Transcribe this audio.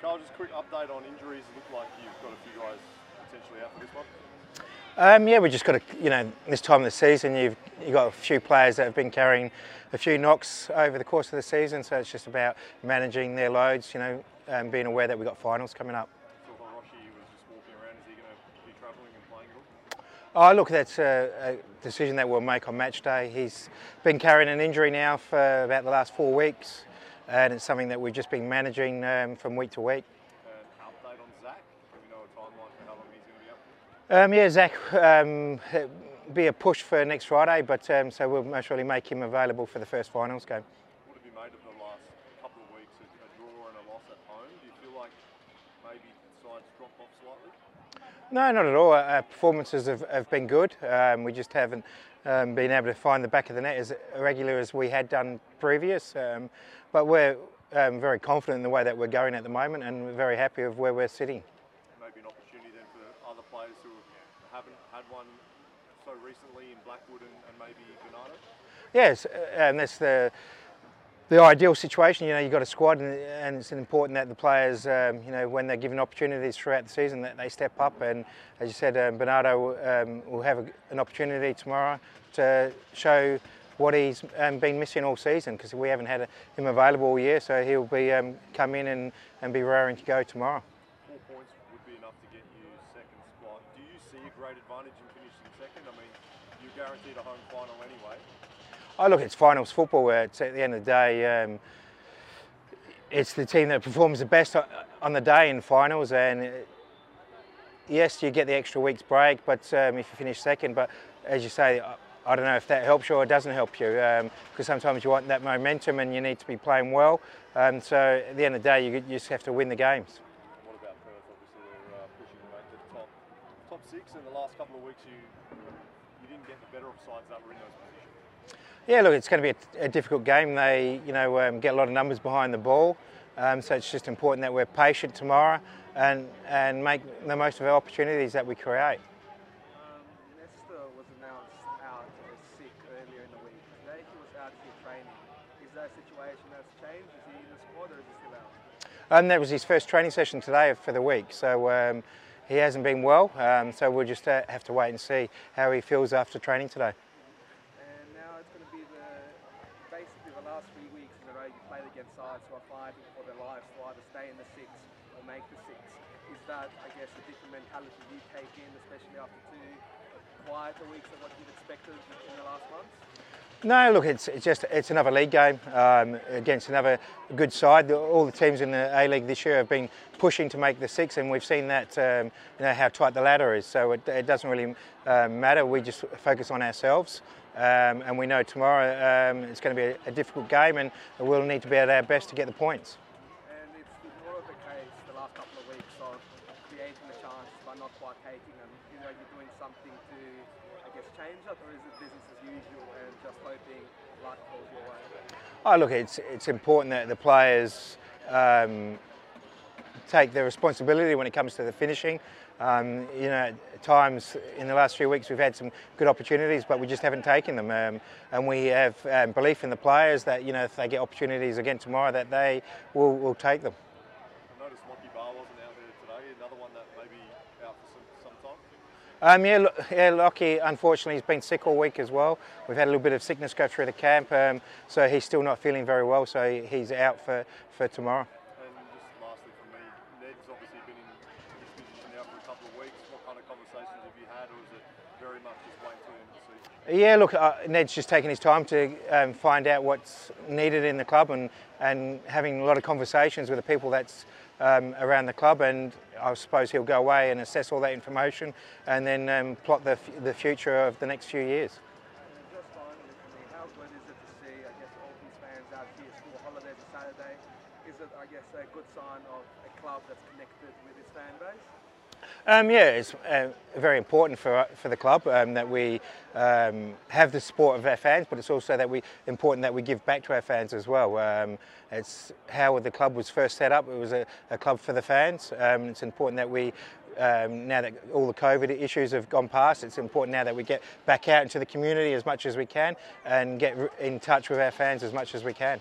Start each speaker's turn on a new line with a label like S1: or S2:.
S1: Carl, just a quick update on injuries. It looked like you've got a few guys potentially out for this one.
S2: Um, yeah, we just got to, you know, this time of the season, you've you've got a few players that have been carrying a few knocks over the course of the season, so it's just about managing their loads, you know, um, being aware that we've got finals coming up.
S1: Phil was just walking around. Is he going to be travelling and playing at?
S2: Oh, look, that's a, a decision that we'll make on match day. He's been carrying an injury now for about the last four weeks, and it's something that we've just been managing um, from week to week.
S1: And update on Zach. Do we know a timeline for how long he's going to be up?
S2: Um, yeah, Zach, um, be a push for next Friday, but um, so we'll most surely make him available for the first finals game.
S1: What have you made of the last couple of weeks? A, a draw and a loss at home. Do you feel like maybe the sides drop off slightly?
S2: No, not at all. Our performances have, have been good. Um, we just haven't um, been able to find the back of the net as regular as we had done previous. Um, but we're um, very confident in the way that we're going at the moment and we're very happy with where we're sitting.
S1: Maybe an opportunity then for other players who haven't had one so recently in Blackwood and, and maybe Bernardo?
S2: Yes, and that's the the ideal situation. You know, you've got a squad, and, and it's important that the players, um, you know, when they're given opportunities throughout the season, that they step up. And as you said, um, Bernardo um, will have a, an opportunity tomorrow to show what he's um, been missing all season because we haven't had a, him available all year. So he'll be um, come in and, and be raring to go tomorrow.
S1: Four points would be enough to get you second spot. Do you see a great advantage in finishing second? I mean, you're guaranteed a home final anyway.
S2: Oh, look, it's finals football. Where it's at the end of the day, um, it's the team that performs the best on the day in finals. And uh, yes, you get the extra week's break, but um, if you finish second, but as you say, I don't know if that helps you or it doesn't help you, because um, sometimes you want that momentum and you need to be playing well. Um, so at the end of the day, you, you just have to win the games.
S1: What about Perth? Obviously, they're uh, pushing to the top top six. In the last couple of weeks, you you didn't get the better of sides that were in those positions.
S2: Yeah, look, it's going to be a, a difficult game. They, you know, um, get a lot of numbers behind the ball, um, so it's just important that we're patient tomorrow and and make the most of our opportunities that we create.
S3: Um, Nesta was announced out as sick earlier in the week. Today he was out here training. Is that situation that's changed? Is he in the squad or is he still out?
S2: Um, that was his first training session today for the week, so um, he hasn't been well. Um, so we'll just uh, have to wait and see how he feels after training today.
S3: And now it's going be the basically the last three weeks in a row you played against sides who are fighting for their lives to either stay in the six or make the six. Is that, I guess, a different mentality you take in, especially after two quieter weeks than what you've expected in the last months?
S2: No, look, it's, it's just it's another league game um, against another good side. All the teams in the A League this year have been pushing to make the six, and we've seen that um, you know how tight the ladder is. So it, it doesn't really um, matter. We just focus on ourselves, um, and we know tomorrow um, it's going to be a, a difficult game, and we'll need to be at our best to get the points.
S3: And it's more of the case the last couple of weeks of creating the chances but not quite taking them. You know, you're doing something to, I guess, change that, or is it business as usual and just hoping luck falls your way?
S2: Oh, look, it's it's important that the players um, take their responsibility when it comes to the finishing. Um, you know, at times in the last few weeks we've had some good opportunities, but we just haven't taken them. Um, and we have um, belief in the players that you know if they get opportunities again tomorrow, that they will, will take them.
S1: I noticed Lockie Barr wasn't out there today. Another one that may be out for some, some time.
S2: Um, yeah, yeah, Lockie unfortunately has been sick all week as well. We've had a little bit of sickness go through the camp, um, so he's still not feeling very well. So he's out for, for tomorrow.
S1: And just lastly from me, Ned's obviously been in this position now couple of weeks. What kind of conversations have you had, or is it very much just waiting till the end of the season?
S2: Yeah, look, uh, Ned's just taking his time to um, find out what's needed in the club and, and having a lot of conversations with the people that's um, around the club. And I suppose he'll go away and assess all that information and then um, plot the, f- the future of the next few years.
S3: Just finally for me, how good is it to see, all these fans out here school holiday to Saturday? Is it, I guess, a good sign of a club that's connected with its fan base?
S2: Um, yeah, it's uh, very important for for the club um, that we um, have the support of our fans, but it's also that we important that we give back to our fans as well. Um, it's how the club was first set up. It was a, a club for the fans. Um, it's important that we. Um, now that all the COVID issues have gone past, it's important now that we get back out into the community as much as we can and get in touch with our fans as much as we can.